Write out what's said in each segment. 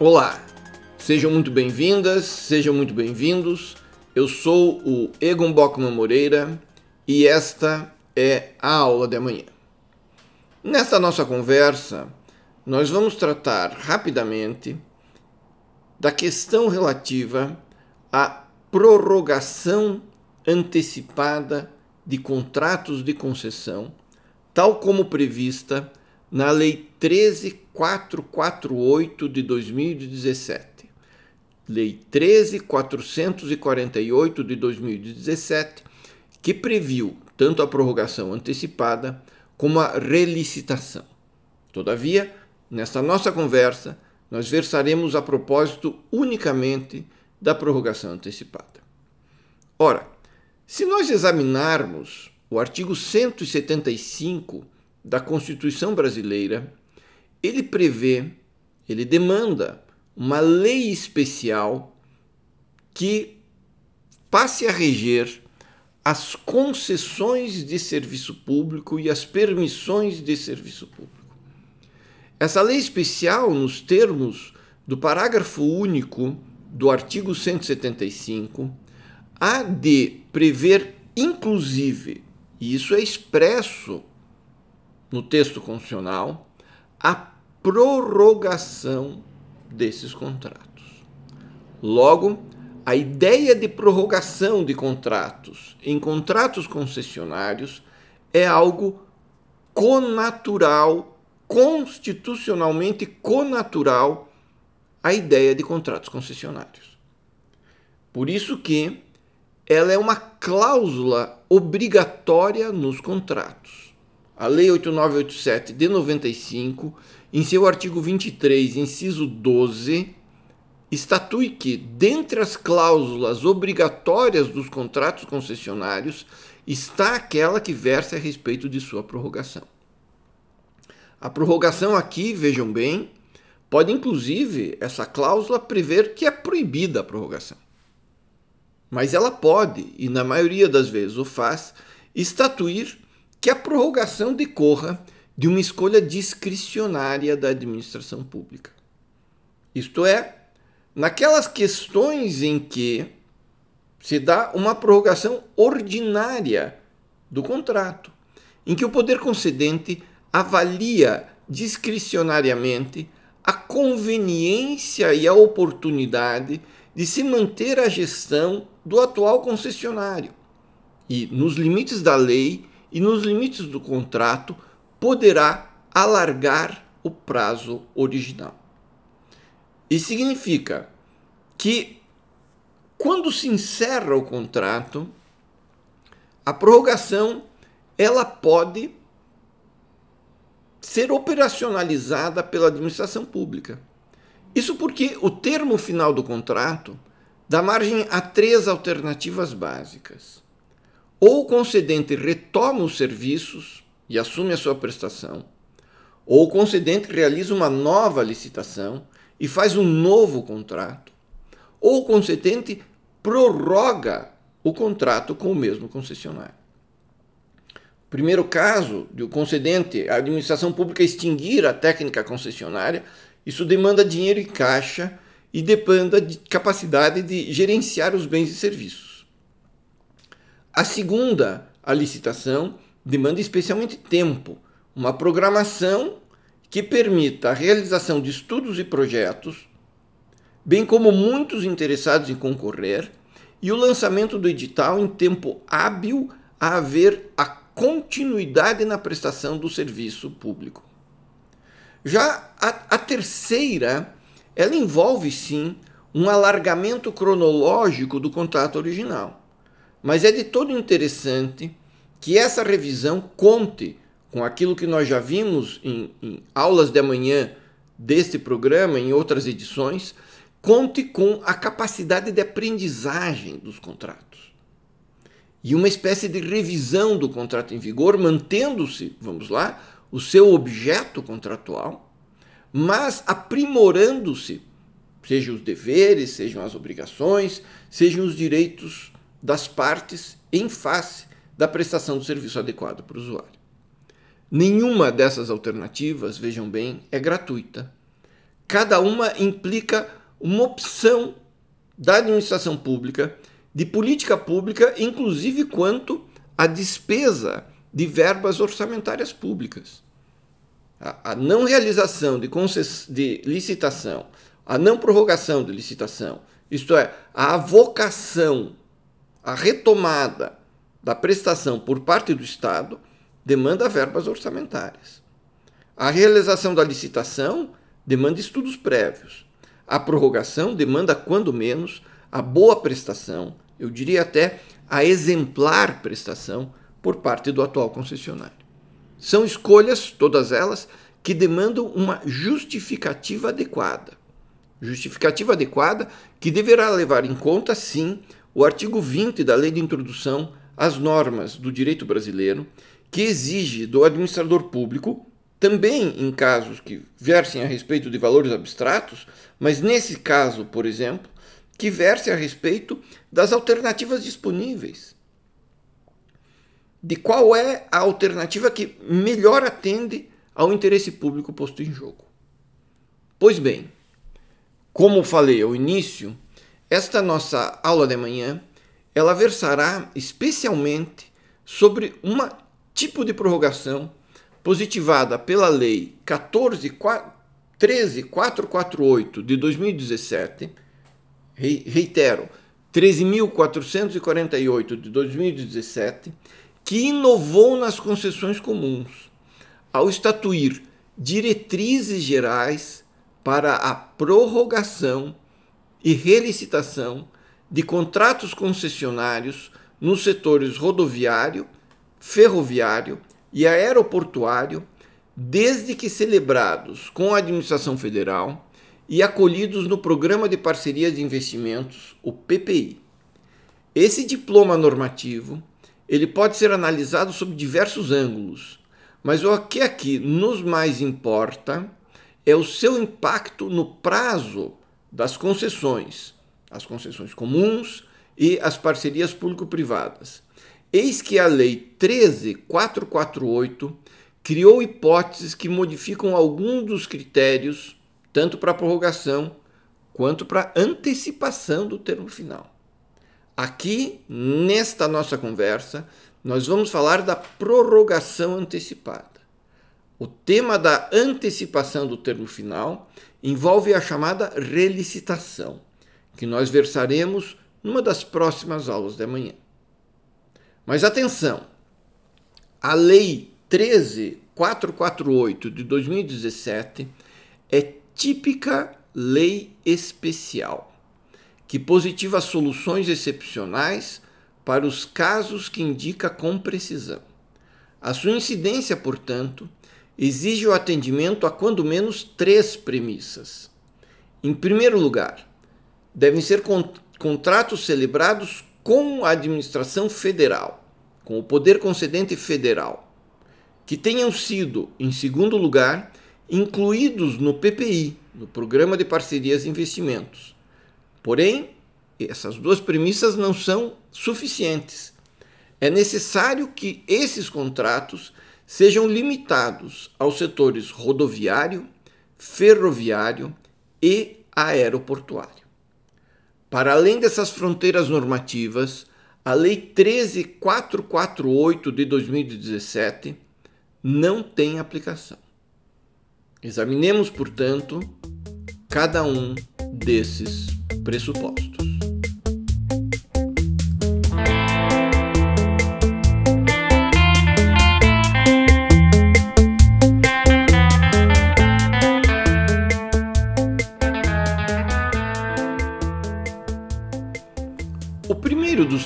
Olá, sejam muito bem-vindas, sejam muito bem-vindos. Eu sou o Egon Bockman Moreira e esta é a aula de amanhã. Nesta nossa conversa, nós vamos tratar rapidamente da questão relativa à prorrogação antecipada de contratos de concessão, tal como prevista na Lei 13448 de 2017. Lei 13448 de 2017, que previu tanto a prorrogação antecipada como a relicitação. Todavia, nesta nossa conversa, nós versaremos a propósito unicamente da prorrogação antecipada. Ora, se nós examinarmos o artigo 175 da Constituição brasileira, ele prevê, ele demanda uma lei especial que passe a reger as concessões de serviço público e as permissões de serviço público. Essa lei especial, nos termos do parágrafo único do artigo 175, há de prever, inclusive, e isso é expresso no texto constitucional, a prorrogação desses contratos. Logo, a ideia de prorrogação de contratos em contratos concessionários é algo conatural, constitucionalmente conatural à ideia de contratos concessionários. Por isso que ela é uma cláusula obrigatória nos contratos. A Lei 8987 de 95, em seu artigo 23, inciso 12, estatui que, dentre as cláusulas obrigatórias dos contratos concessionários, está aquela que versa a respeito de sua prorrogação. A prorrogação aqui, vejam bem, pode inclusive essa cláusula prever que é proibida a prorrogação. Mas ela pode, e na maioria das vezes o faz, estatuir que a prorrogação decorra de uma escolha discricionária da administração pública. Isto é, naquelas questões em que se dá uma prorrogação ordinária do contrato, em que o poder concedente avalia discricionariamente a conveniência e a oportunidade de se manter a gestão do atual concessionário e, nos limites da lei e nos limites do contrato, poderá alargar o prazo original. Isso significa que, quando se encerra o contrato, a prorrogação ela pode ser operacionalizada pela administração pública. Isso porque o termo final do contrato dá margem a três alternativas básicas. Ou o concedente retoma os serviços e assume a sua prestação, ou o concedente realiza uma nova licitação e faz um novo contrato, ou o concedente prorroga o contrato com o mesmo concessionário. Primeiro caso de o concedente, a administração pública extinguir a técnica concessionária, isso demanda dinheiro em caixa e demanda de capacidade de gerenciar os bens e serviços. A segunda, a licitação, demanda especialmente tempo, uma programação que permita a realização de estudos e projetos, bem como muitos interessados em concorrer, e o lançamento do edital em tempo hábil a haver a continuidade na prestação do serviço público. Já a, a terceira, ela envolve sim um alargamento cronológico do contrato original, mas é de todo interessante que essa revisão conte com aquilo que nós já vimos em, em aulas de amanhã deste programa, em outras edições, conte com a capacidade de aprendizagem dos contratos. E uma espécie de revisão do contrato em vigor, mantendo-se, vamos lá, o seu objeto contratual, mas aprimorando-se, sejam os deveres, sejam as obrigações, sejam os direitos das partes em face da prestação do serviço adequado para o usuário. Nenhuma dessas alternativas, vejam bem, é gratuita. cada uma implica uma opção da administração pública, de política pública, inclusive quanto à despesa de verbas orçamentárias públicas. A, não realização de, de licitação, a não prorrogação de licitação, isto é, a avocação, a retomada da prestação por parte do Estado, demanda verbas orçamentárias. A realização da licitação demanda estudos prévios. A prorrogação demanda, quando menos, a boa prestação, eu diria até a exemplar prestação por parte do atual concessionário. São escolhas, todas elas, que demandam uma justificativa adequada. Justificativa adequada que deverá levar em conta, sim, o artigo 20 da Lei de Introdução às Normas do Direito Brasileiro, que exige do administrador público, também em casos que versem a respeito de valores abstratos, mas nesse caso, por exemplo, que verse a respeito das alternativas disponíveis. De qual é a alternativa que melhor atende ao interesse público posto em jogo. Pois bem, como falei ao início, esta nossa aula de manhã ela versará especialmente sobre um tipo de prorrogação positivada pela Lei 14, 13448 de 2017, reitero, 13.448 de 2017, que inovou nas concessões comuns, ao estatuir diretrizes gerais para a prorrogação e relicitação de contratos concessionários nos setores rodoviário, ferroviário e aeroportuário, desde que celebrados com a administração federal e acolhidos no Programa de Parceria de Investimentos, o PPI. Esse diploma normativo, ele pode ser analisado sob diversos ângulos, mas o que aqui nos mais importa é o seu impacto no prazo das concessões, as concessões comuns e as parcerias público-privadas. Eis que a Lei 13448 criou hipóteses que modificam alguns dos critérios, tanto para prorrogação quanto para antecipação do termo final. Aqui, nesta nossa conversa, nós vamos falar da prorrogação antecipada. O tema da antecipação do termo final envolve a chamada relicitação, que nós versaremos numa das próximas aulas de amanhã. Mas atenção! A Lei 13448 de 2017 é típica lei especial, que positiva soluções excepcionais para os casos que indica com precisão. A sua incidência, portanto, exige o atendimento a quando menos três premissas. Em primeiro lugar, devem ser contratos celebrados com a administração federal, com o poder concedente federal, que tenham sido, em segundo lugar, incluídos no PPI, no Programa de Parcerias e Investimentos. Porém, essas duas premissas não são suficientes. É necessário que esses contratos sejam limitados aos setores rodoviário, ferroviário e aeroportuário. Para além dessas fronteiras normativas, a Lei 13448 de 2017 não tem aplicação. Examinemos, portanto, cada um desses pressupostos.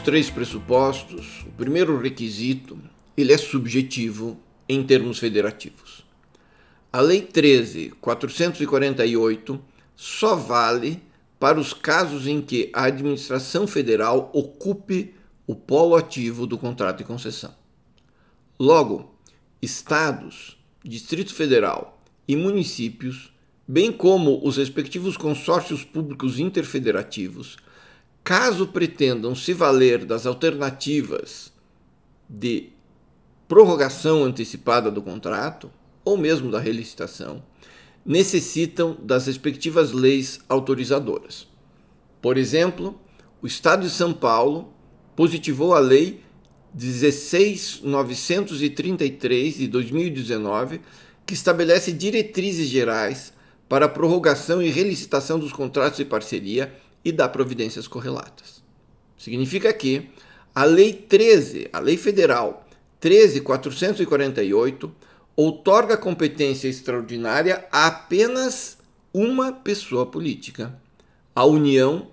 Três pressupostos, o primeiro requisito, ele é subjetivo em termos federativos. A Lei 13.448 só vale para os casos em que a administração federal ocupe o polo ativo do contrato de concessão. Logo, estados, Distrito Federal e municípios, bem como os respectivos consórcios públicos interfederativos, caso pretendam se valer das alternativas de prorrogação antecipada do contrato, ou mesmo da relicitação, necessitam das respectivas leis autorizadoras. Por exemplo, o Estado de São Paulo positivou a Lei 16933 de 2019, que estabelece diretrizes gerais para a prorrogação e relicitação dos contratos de parceria e dá providências correlatas. Significa que a Lei 13, a Lei Federal 13448, outorga competência extraordinária a apenas uma pessoa política, a União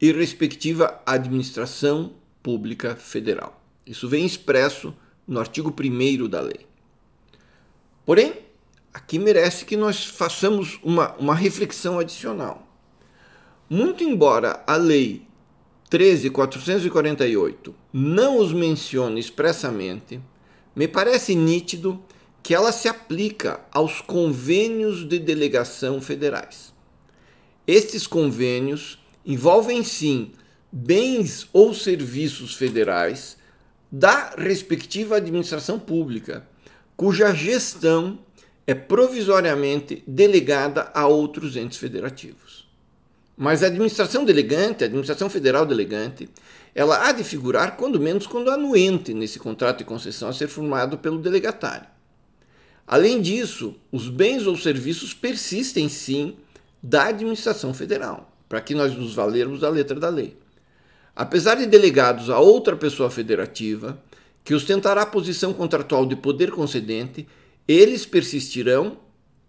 e respectiva administração pública federal. Isso vem expresso no artigo 1 da lei. Porém, aqui merece que nós façamos uma, uma reflexão adicional. Muito embora a lei 13.448 não os mencione expressamente, me parece nítido que ela se aplica aos convênios de delegação federais. Estes convênios envolvem sim bens ou serviços federais da respectiva administração pública, cuja gestão é provisoriamente delegada a outros entes federativos. Mas a administração delegante, a administração federal delegante, ela há de figurar, quando menos, quando anuente nesse contrato de concessão a ser formado pelo delegatário. Além disso, os bens ou serviços persistem sim da administração federal, para que nós nos valermos da letra da lei. Apesar de delegados a outra pessoa federativa, que ostentará a posição contratual de poder concedente, eles persistirão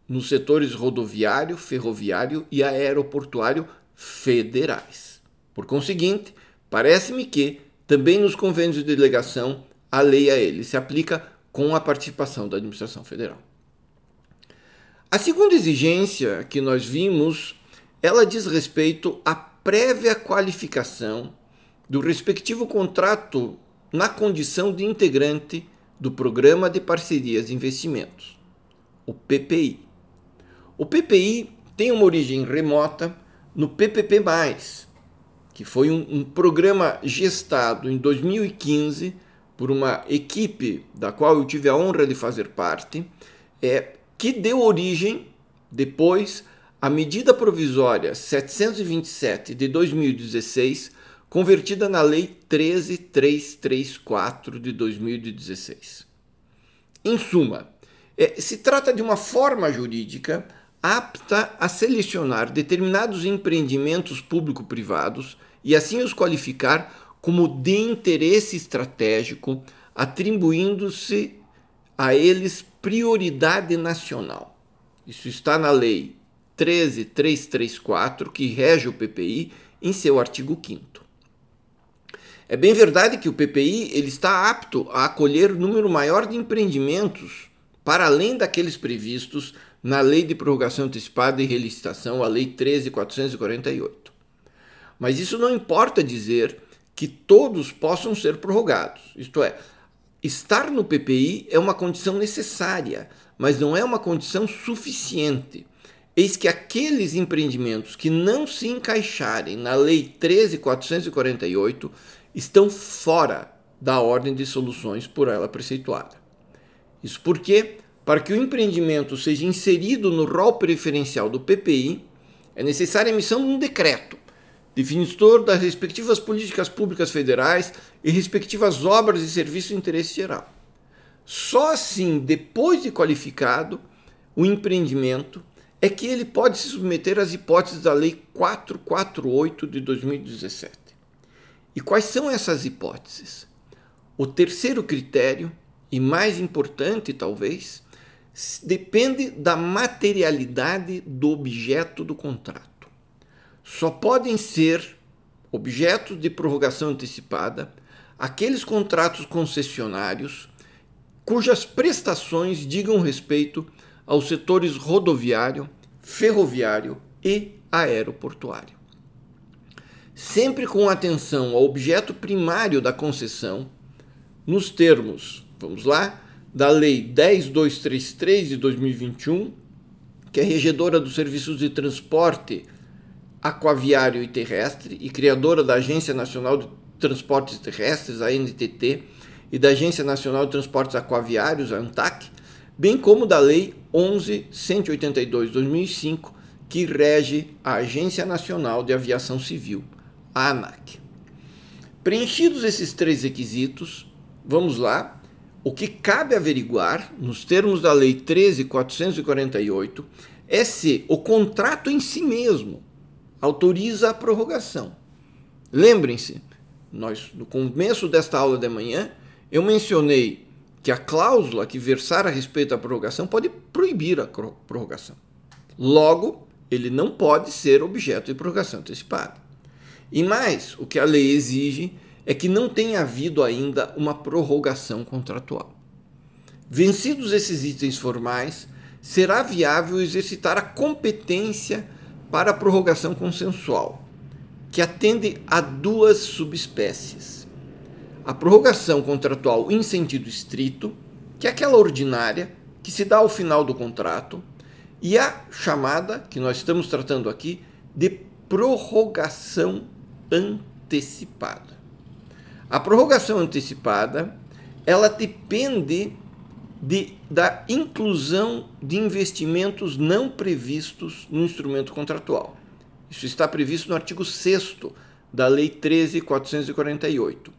nos setores rodoviário, ferroviário e aeroportuário federais. Por conseguinte, parece-me que, também nos convênios de delegação, a lei a eles se aplica com a participação da administração federal. A segunda exigência que nós vimos, ela diz respeito à prévia qualificação do respectivo contrato na condição de integrante do Programa de Parcerias e Investimentos, o PPI. O PPI tem uma origem remota no PPP, que foi um, um programa gestado em 2015 por uma equipe da qual eu tive a honra de fazer parte, é, que deu origem, depois, à medida provisória 727 de 2016 convertida na Lei 13334 de 2016. Em suma, é, se trata de uma forma jurídica apta a selecionar determinados empreendimentos público-privados e assim os qualificar como de interesse estratégico, atribuindo-se a eles prioridade nacional. Isso está na Lei 13334, que rege o PPI, em seu artigo 5 é bem verdade que o PPI ele está apto a acolher número maior de empreendimentos para além daqueles previstos na Lei de Prorrogação Antecipada e Relicitação, a Lei 13448. Mas isso não importa dizer que todos possam ser prorrogados. Isto é, estar no PPI é uma condição necessária, mas não é uma condição suficiente. Eis que aqueles empreendimentos que não se encaixarem na Lei 13448 estão fora da ordem de soluções por ela preceituada. Isso porque, para que o empreendimento seja inserido no rol preferencial do PPI, é necessária a emissão de um decreto definitor das respectivas políticas públicas federais e respectivas obras e serviços de interesse geral. Só assim, depois de qualificado, o empreendimento é que ele pode se submeter às hipóteses da Lei 448 de 2017. E quais são essas hipóteses? O terceiro critério, e mais importante talvez, depende da materialidade do objeto do contrato. Só podem ser objetos de prorrogação antecipada aqueles contratos concessionários cujas prestações digam respeito aos setores rodoviário, ferroviário e aeroportuário sempre com atenção ao objeto primário da concessão, nos termos, vamos lá, da Lei 10233 de 2021, que é regedora dos serviços de transporte aquaviário e terrestre e criadora da Agência Nacional de Transportes Terrestres, a NTT, e da Agência Nacional de Transportes Aquaviários, a ANTAC, bem como da Lei 11.182/2005, que rege a Agência Nacional de Aviação Civil, a ANAC. Preenchidos esses três requisitos, vamos lá. O que cabe averiguar, nos termos da Lei 13.448, é se o contrato em si mesmo autoriza a prorrogação. Lembrem-se, nós no começo desta aula de manhã eu mencionei que a cláusula que versar a respeito da prorrogação pode proibir a prorrogação. Logo, ele não pode ser objeto de prorrogação antecipada. E mais, o que a lei exige é que não tenha havido ainda uma prorrogação contratual. Vencidos esses itens formais, será viável exercitar a competência para a prorrogação consensual, que atende a duas subespécies. A prorrogação contratual em sentido estrito, que é aquela ordinária que se dá ao final do contrato, e a chamada, que nós estamos tratando aqui, de prorrogação antecipada. A prorrogação antecipada, ela depende de, da inclusão de investimentos não previstos no instrumento contratual. Isso está previsto no artigo 6 da Lei 13.448.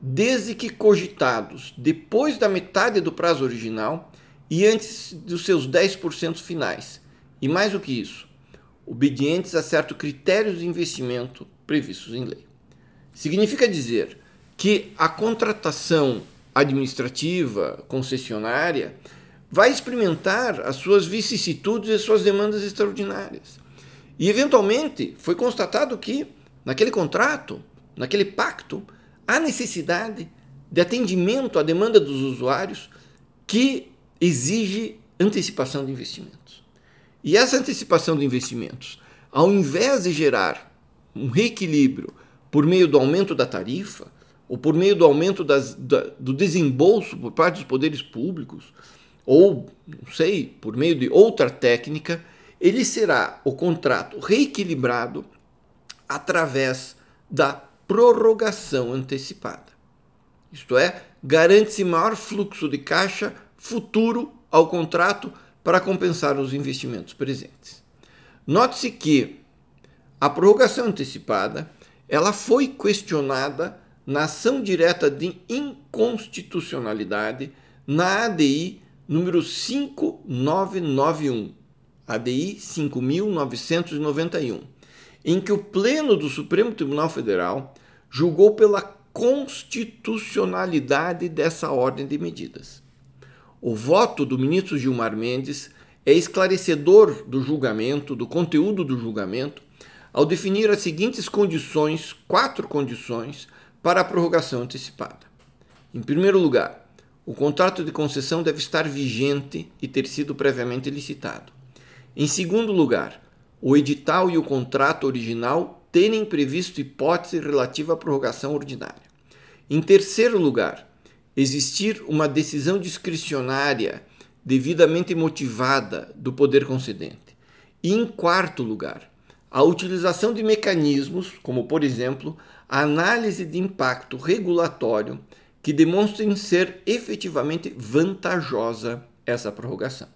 Desde que cogitados depois da metade do prazo original e antes dos seus 10% finais. E mais do que isso, obedientes a certos critérios de investimento previstos em lei. Significa dizer que a contratação administrativa, concessionária, vai experimentar as suas vicissitudes e as suas demandas extraordinárias. E, eventualmente, foi constatado que, naquele contrato, naquele pacto, há necessidade de atendimento à demanda dos usuários que exige antecipação de investimentos. E essa antecipação de investimentos, ao invés de gerar um reequilíbrio por meio do aumento da tarifa, ou por meio do aumento das, da, do desembolso por parte dos poderes públicos, ou, não sei, por meio de outra técnica, ele será o contrato reequilibrado através da prorrogação antecipada. Isto é, garante-se maior fluxo de caixa futuro ao contrato para compensar os investimentos presentes. Note-se que a prorrogação antecipada ela foi questionada na ação direta de inconstitucionalidade na ADI número 5991, ADI 5991, em que o Pleno do Supremo Tribunal Federal julgou pela constitucionalidade dessa ordem de medidas. O voto do ministro Gilmar Mendes é esclarecedor do julgamento, do conteúdo do julgamento, ao definir as seguintes condições, quatro condições, para a prorrogação antecipada. Em primeiro lugar, o contrato de concessão deve estar vigente e ter sido previamente licitado. Em segundo lugar, o edital e o contrato original terem previsto hipótese relativa à prorrogação ordinária. Em terceiro lugar, existir uma decisão discricionária devidamente motivada do poder concedente. E em quarto lugar, a utilização de mecanismos, como por exemplo análise de impacto regulatório que demonstrem ser efetivamente vantajosa essa prorrogação.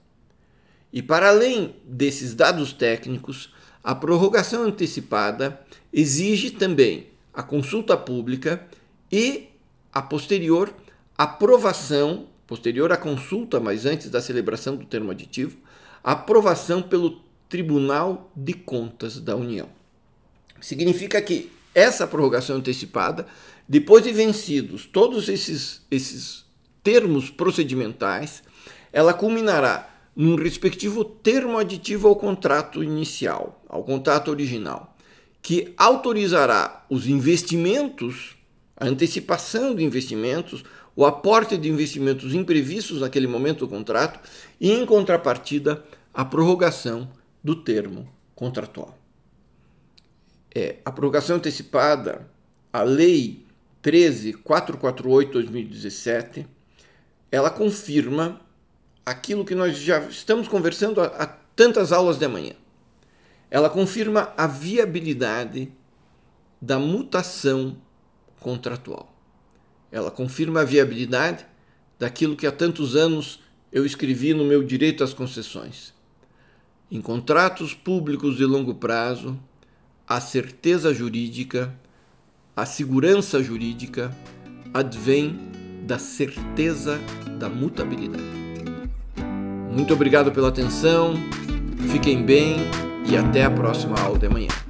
E para além desses dados técnicos, a prorrogação antecipada exige também a consulta pública e a posterior aprovação, posterior à consulta, mas antes da celebração do termo aditivo, aprovação pelo Tribunal de Contas da União. Significa que essa prorrogação antecipada, depois de vencidos todos esses, esses termos procedimentais, ela culminará num respectivo termo aditivo ao contrato inicial, ao contrato original, que autorizará os investimentos, a antecipação de investimentos, o aporte de investimentos imprevistos naquele momento do contrato e, em contrapartida, a prorrogação do termo contratual é, a prorrogação antecipada, a Lei 13448-2017, ela confirma aquilo que nós já estamos conversando há, há tantas aulas de manhã. Ela confirma a viabilidade da mutação contratual. Ela confirma a viabilidade daquilo que há tantos anos eu escrevi no meu Direito às Concessões. Em contratos públicos de longo prazo, a certeza jurídica, a segurança jurídica advém da certeza da mutabilidade. Muito obrigado pela atenção, fiquem bem e até a próxima aula de amanhã.